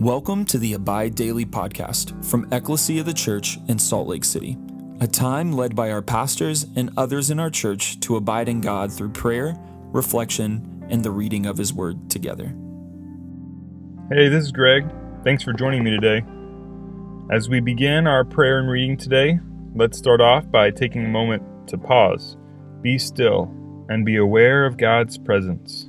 Welcome to the Abide Daily podcast from Ecclesia of the Church in Salt Lake City, a time led by our pastors and others in our church to abide in God through prayer, reflection, and the reading of His Word together. Hey, this is Greg. Thanks for joining me today. As we begin our prayer and reading today, let's start off by taking a moment to pause, be still, and be aware of God's presence.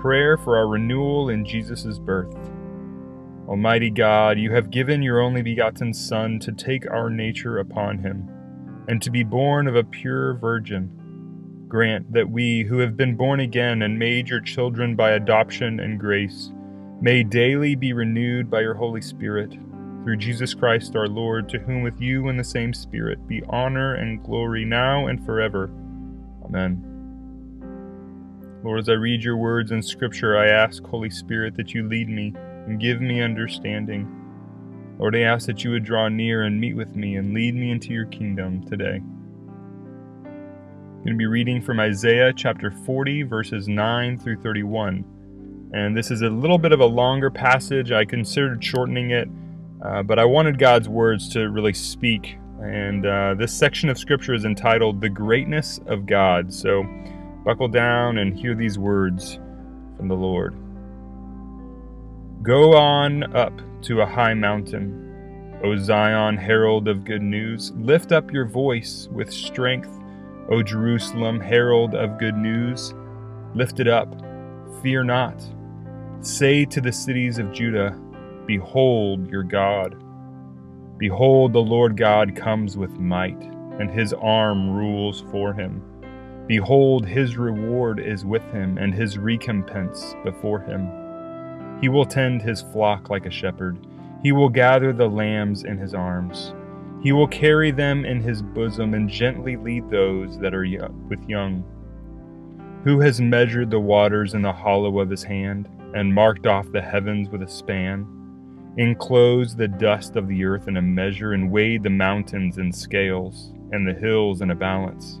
Prayer for our renewal in Jesus' birth. Almighty God, you have given your only begotten Son to take our nature upon him, and to be born of a pure virgin. Grant that we, who have been born again and made your children by adoption and grace, may daily be renewed by your Holy Spirit. Through Jesus Christ our Lord, to whom with you and the same Spirit be honor and glory now and forever. Amen. Lord, as I read your words in Scripture, I ask, Holy Spirit, that you lead me and give me understanding. Lord, I ask that you would draw near and meet with me and lead me into your kingdom today. I'm going to be reading from Isaiah chapter 40, verses 9 through 31. And this is a little bit of a longer passage. I considered shortening it, uh, but I wanted God's words to really speak. And uh, this section of Scripture is entitled The Greatness of God. So, Buckle down and hear these words from the Lord. Go on up to a high mountain, O Zion, herald of good news. Lift up your voice with strength, O Jerusalem, herald of good news. Lift it up, fear not. Say to the cities of Judah, Behold your God. Behold, the Lord God comes with might, and his arm rules for him. Behold, his reward is with him, and his recompense before him. He will tend his flock like a shepherd. He will gather the lambs in his arms. He will carry them in his bosom and gently lead those that are with young. Who has measured the waters in the hollow of his hand, and marked off the heavens with a span? Enclosed the dust of the earth in a measure, and weighed the mountains in scales, and the hills in a balance?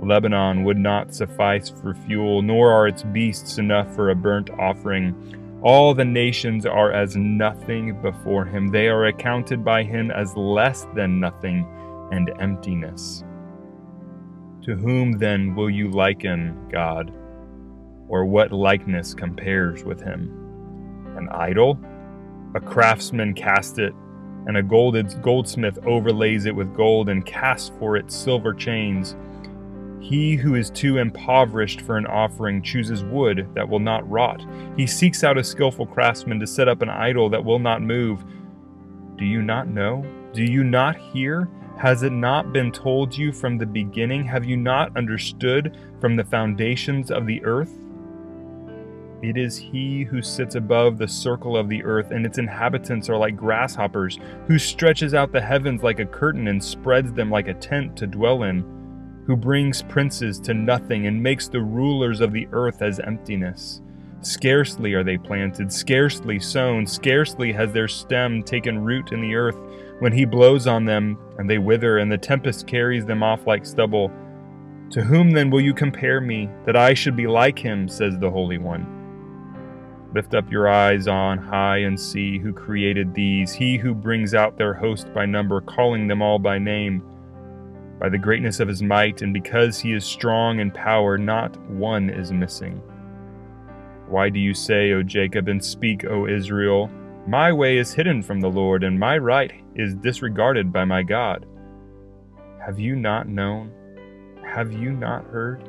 Lebanon would not suffice for fuel, nor are its beasts enough for a burnt offering. All the nations are as nothing before him. They are accounted by him as less than nothing and emptiness. To whom then will you liken God? Or what likeness compares with him? An idol? A craftsman cast it, and a goldsmith overlays it with gold and casts for it silver chains. He who is too impoverished for an offering chooses wood that will not rot. He seeks out a skillful craftsman to set up an idol that will not move. Do you not know? Do you not hear? Has it not been told you from the beginning? Have you not understood from the foundations of the earth? It is he who sits above the circle of the earth, and its inhabitants are like grasshoppers, who stretches out the heavens like a curtain and spreads them like a tent to dwell in, who brings princes to nothing and makes the rulers of the earth as emptiness. Scarcely are they planted, scarcely sown, scarcely has their stem taken root in the earth, when he blows on them, and they wither, and the tempest carries them off like stubble. To whom then will you compare me, that I should be like him, says the Holy One? Lift up your eyes on high and see who created these, he who brings out their host by number, calling them all by name. By the greatness of his might, and because he is strong in power, not one is missing. Why do you say, O Jacob, and speak, O Israel? My way is hidden from the Lord, and my right is disregarded by my God. Have you not known? Have you not heard?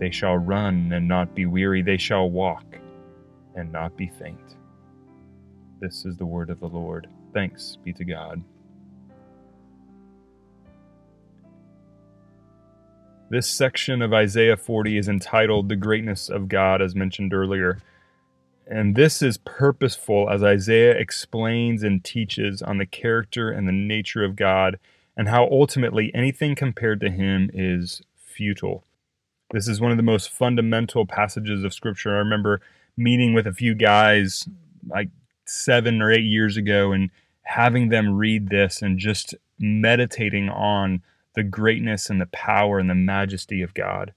They shall run and not be weary. They shall walk and not be faint. This is the word of the Lord. Thanks be to God. This section of Isaiah 40 is entitled The Greatness of God, as mentioned earlier. And this is purposeful as Isaiah explains and teaches on the character and the nature of God and how ultimately anything compared to him is futile. This is one of the most fundamental passages of Scripture. I remember meeting with a few guys like seven or eight years ago and having them read this and just meditating on the greatness and the power and the majesty of God.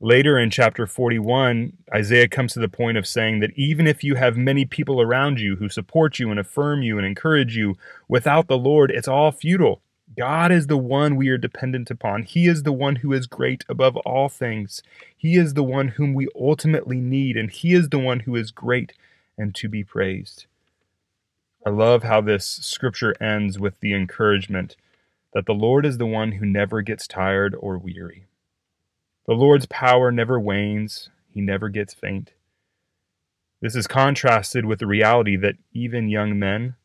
Later in chapter 41, Isaiah comes to the point of saying that even if you have many people around you who support you and affirm you and encourage you, without the Lord, it's all futile. God is the one we are dependent upon. He is the one who is great above all things. He is the one whom we ultimately need, and He is the one who is great and to be praised. I love how this scripture ends with the encouragement that the Lord is the one who never gets tired or weary. The Lord's power never wanes, He never gets faint. This is contrasted with the reality that even young men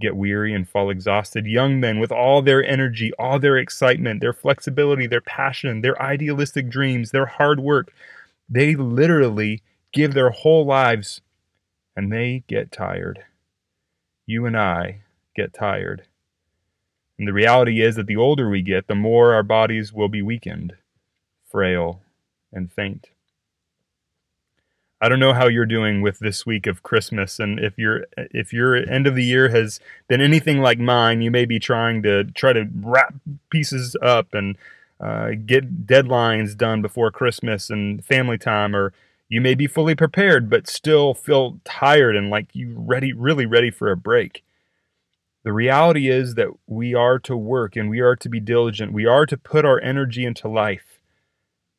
get weary and fall exhausted. Young men with all their energy, all their excitement, their flexibility, their passion, their idealistic dreams, their hard work, they literally give their whole lives and they get tired. You and I get tired. And the reality is that the older we get, the more our bodies will be weakened, frail, and faint. I don't know how you're doing with this week of Christmas, and if your if your end of the year has been anything like mine, you may be trying to try to wrap pieces up and uh, get deadlines done before Christmas and family time, or you may be fully prepared but still feel tired and like you ready, really ready for a break. The reality is that we are to work and we are to be diligent. We are to put our energy into life,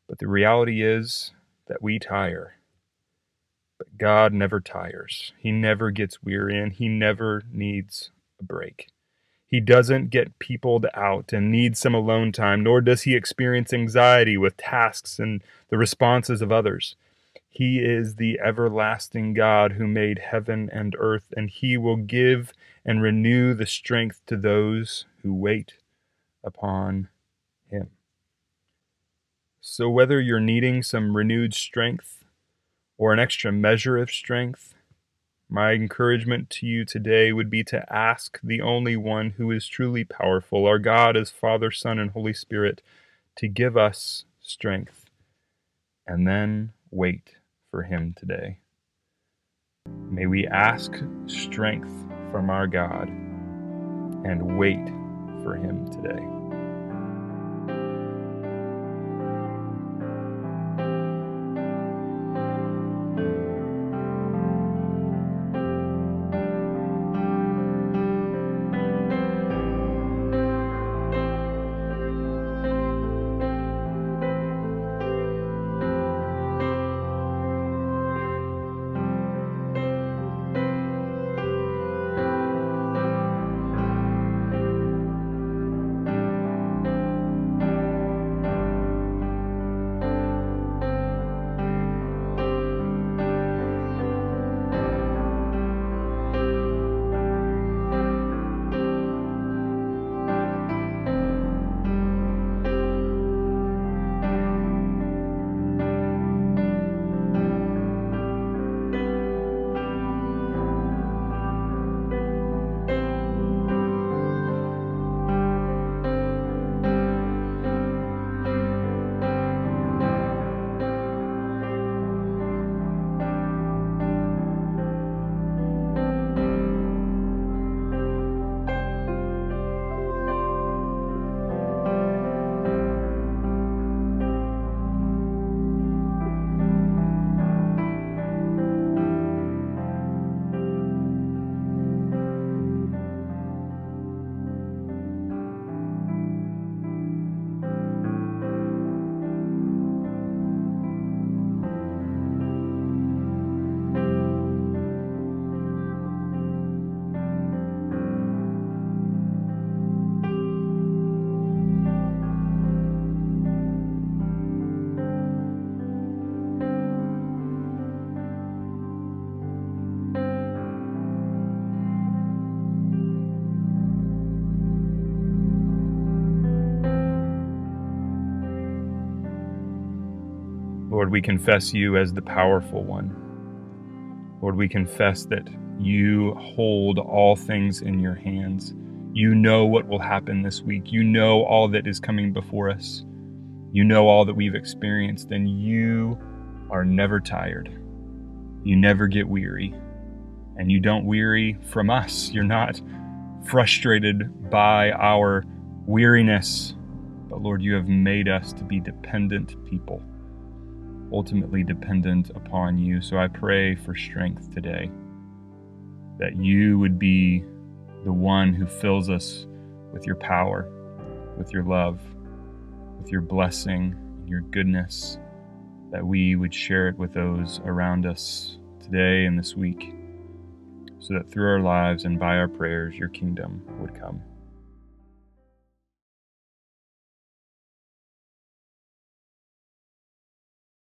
but the reality is that we tire God never tires. He never gets weary and he never needs a break. He doesn't get peopled out and needs some alone time, nor does he experience anxiety with tasks and the responses of others. He is the everlasting God who made heaven and earth, and he will give and renew the strength to those who wait upon him. So, whether you're needing some renewed strength or an extra measure of strength, my encouragement to you today would be to ask the only one who is truly powerful, our God as Father, Son, and Holy Spirit, to give us strength, and then wait for Him today. May we ask strength from our God and wait for Him today. Lord, we confess you as the powerful one. Lord, we confess that you hold all things in your hands. You know what will happen this week. You know all that is coming before us. You know all that we've experienced, and you are never tired. You never get weary, and you don't weary from us. You're not frustrated by our weariness, but Lord, you have made us to be dependent people, ultimately dependent upon you. So I pray for strength today, that you would be the one who fills us with your power, with your love, with your blessing, your goodness, that we would share it with those around us today and this week, so that through our lives and by our prayers, your kingdom would come.